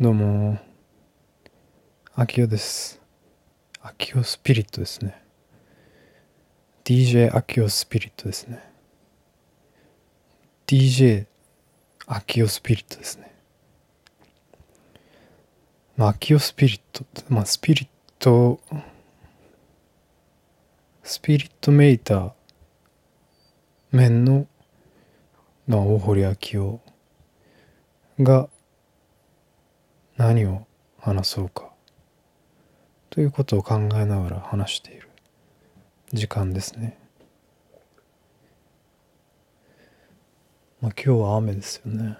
どうも、アキオです。アキオスピリットですね。DJ アキオスピリットですね。DJ アキオスピリットですね。まあ、アキオスピリットって、まあ、スピリット、スピリットメーター面の、まあ、大堀明夫が何を話そうかということを考えながら話している時間ですね。まあ今日は雨ですよね。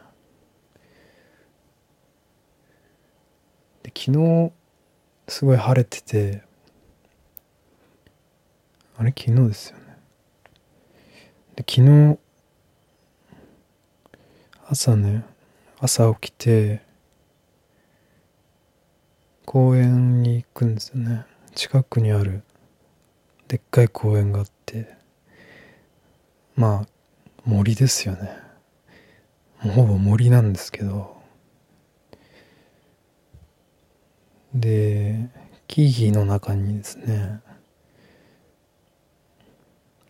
で昨日すごい晴れててあれ？昨日ですよね。で昨日朝ね朝起きて公園に行くんですよね。近くにあるでっかい公園があってまあ森ですよね。もうほぼ森なんですけど。で木々の中にですね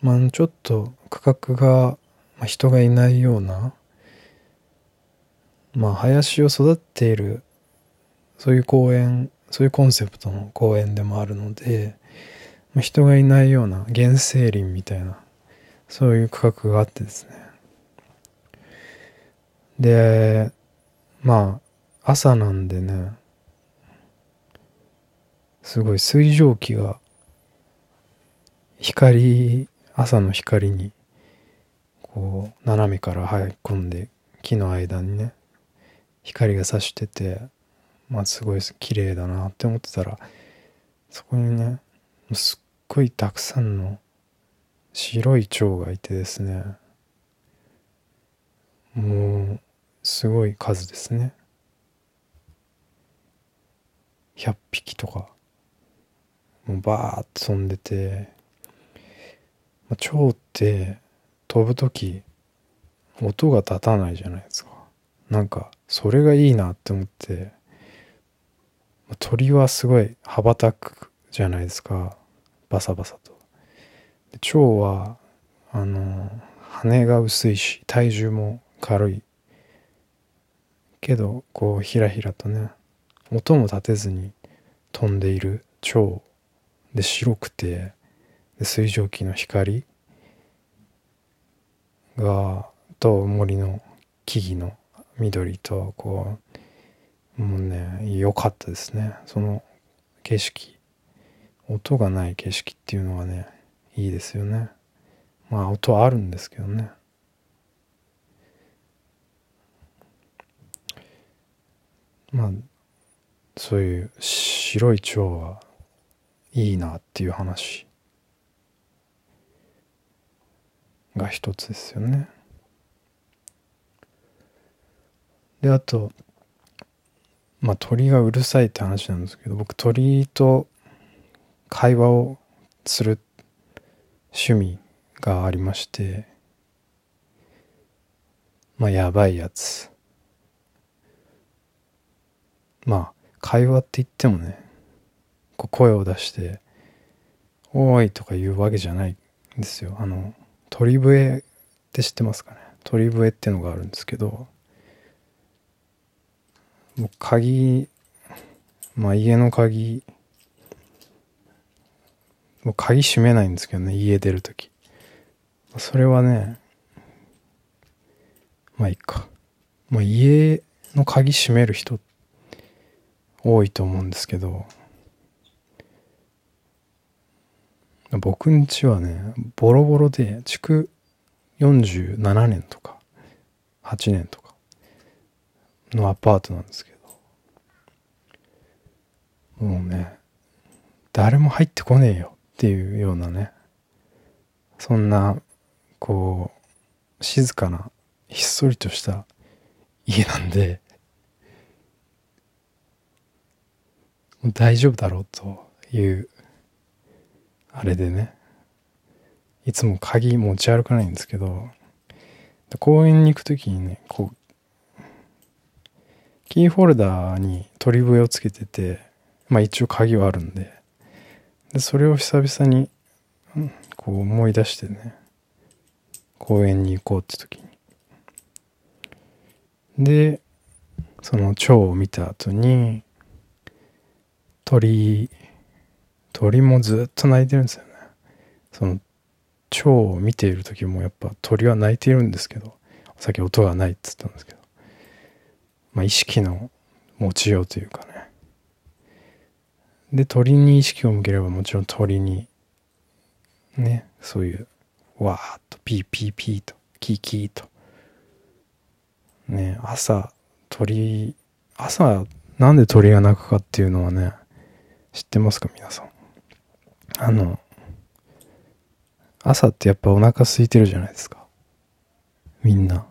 まあちょっと区画が、まあ、人がいないようなまあ林を育っているそういう公園そういうコンセプトの公園でもあるので、まあ、人がいないような原生林みたいなそういう区画があってですね。でまあ朝なんでねすごい水蒸気が光朝の光にこう斜めから入り込んで木の間にね光が差しててまあすごい綺麗だなって思ってたらそこにねすっごいたくさんの白い蝶がいてですねもうすごい数ですね。100匹とかもうバーッと飛んでて、まあ、蝶って飛ぶ時音が立たないじゃないですか。なんかそれがいいなって思って鳥はすごい羽ばたくじゃないですか。バサバサと。で蝶はあの羽が薄いし体重も軽い。けどこうひらひらとね音も立てずに飛んでいる蝶で白くてで水蒸気の光がと森の木々の緑とこうもうね良かったですね。その景色音がない景色っていうのがねいいですよね。まあ音はあるんですけどね。まあそういう白い蝶はいいなっていう話が一つですよね。であとまあ鳥がうるさいって話なんですけど僕鳥と会話をする趣味がありましてまあやばいやつ。まあ会話って言ってもねこう声を出して「おい」とか言うわけじゃないんですよ。あの鳥笛って知ってますかね？鳥笛ってのがあるんですけどもう鍵まあ家の鍵。もう鍵閉めないんですけどね家出るときそれはねまあいいか。もう家の鍵閉める人多いと思うんですけど。僕ん家はねボロボロで築47年とか8年とかのアパートなんですけど。もうね誰も入ってこねえよっていうようなねそんなこう静かなひっそりとした家なんで大丈夫だろうというあれでねいつも鍵持ち歩かないんですけど公園に行く時にねこうキーホルダーに鳥笛をつけてて、まあ一応鍵はあるんで、で、それを久々に、こう思い出してね、公園に行こうって時に。で、その蝶を見た後に、鳥、鳥もずっと鳴いてるんですよね。その蝶を見ている時もやっぱ鳥は鳴いているんですけど、さっき音がないって言ったんですけど、まあ、意識の持ちようというかね。で、鳥に意識を向ければもちろん鳥に、ね、そういう、わーっと、ピーピーピーと、キーキーと。ね、朝、鳥、朝、なんで鳥が鳴くかっていうのはね、知ってますか皆さん？あの、朝ってやっぱお腹空いてるじゃないですか。みんな。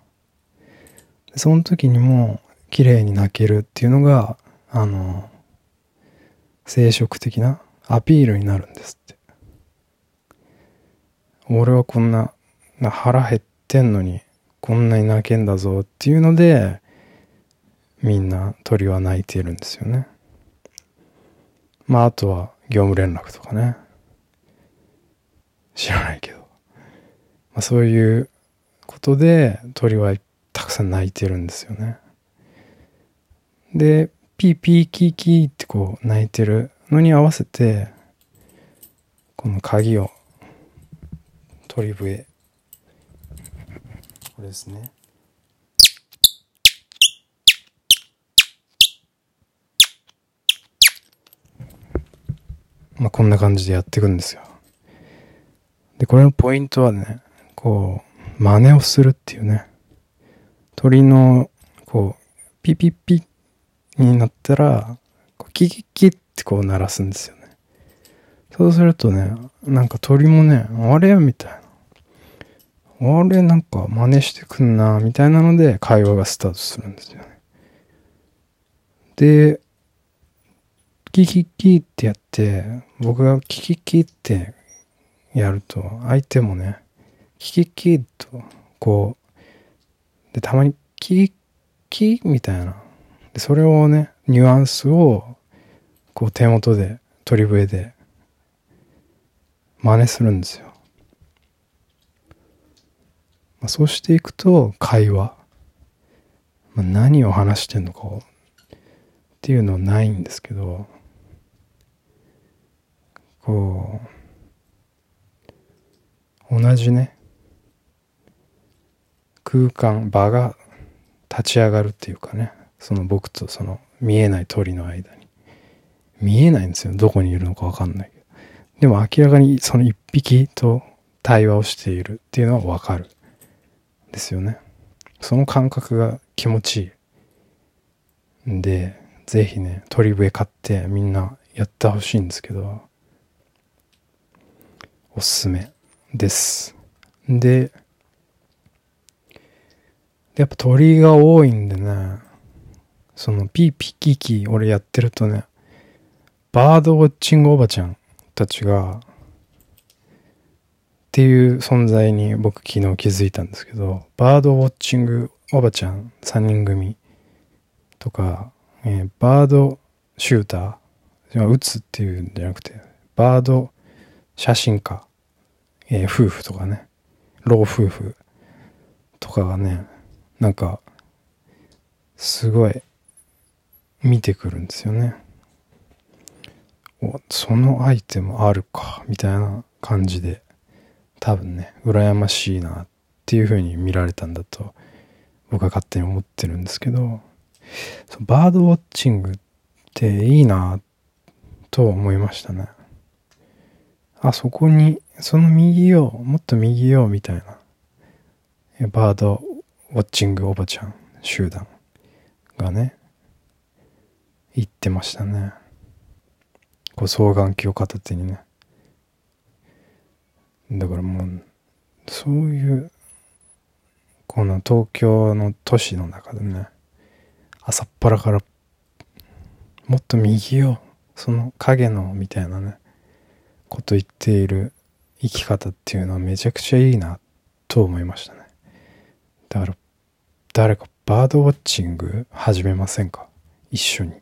その時にも、綺麗に泣けるっていうのが、あの、生殖的なアピールになるんですって。俺はこんな、腹減ってんのに、こんなに泣けんだぞっていうので、みんな鳥は泣いてるんですよね。まあ、あとは業務連絡とかね。知らないけど。まあ、そういうことで鳥はたくさん泣いてるんですよね。で、ピーピーキーキーってこう泣いてるのに合わせて、この鍵を、鳥笛。これですね。まあ、こんな感じでやっていくんですよ。で、これのポイントはね、こう、真似をするっていうね。鳥の、こう、ピピピになったら、キキキってこう鳴らすんですよね。そうするとね、なんか鳥もね、あれみたいな。あれなんか真似してくんな、みたいなので会話がスタートするんですよね。で、キキキってやって、僕がキキキってやると、相手もね、キキキと、こう、で、たまにキキキみたいなそれをね、ニュアンスを、こう手元で、鳥笛で、真似するんですよ。まあ、そうしていくと、会話。まあ、何を話してんのかっていうのはないんですけど、こう、同じね、空間、場が立ち上がるっていうかね、その僕とその見えない鳥の間に。見えないんですよ。どこにいるのかわかんないけど。でも明らかにその一匹と対話をしているっていうのはわかる。ですよね。その感覚が気持ちいい。んで、ぜひね、鳥笛買ってみんなやってほしいんですけど、おすすめです。で、やっぱ鳥が多いんでね、そのピーピーキーキー俺やってるとね、バードウォッチングおばちゃんたちが、っていう存在に僕昨日気づいたんですけど、バードウォッチングおばちゃん3人組とか、えー、バードシューター、撃つっていうんじゃなくて、バード写真家、えー、夫婦とかね、老夫婦とかがね、なんか、すごい見てくるんですよね。お、そのアイテムあるか、みたいな感じで、多分ね、羨ましいなっていう風に見られたんだと、僕は勝手に思ってるんですけど、そバードウォッチングっていいなと思いましたね。あそこに、その右よ、もっと右よ、みたいな。バードウォッチングおばちゃん集団がね、言ってましたね。こう双眼鏡片手にね。だからもう、そういう、この東京の都市の中でね、朝っぱらから、もっと右よ、その影の、みたいなね、こと言っている生き方っていうのはめちゃくちゃいいな、と思いましたね。だから、誰かバードウォッチング始めませんか？一緒に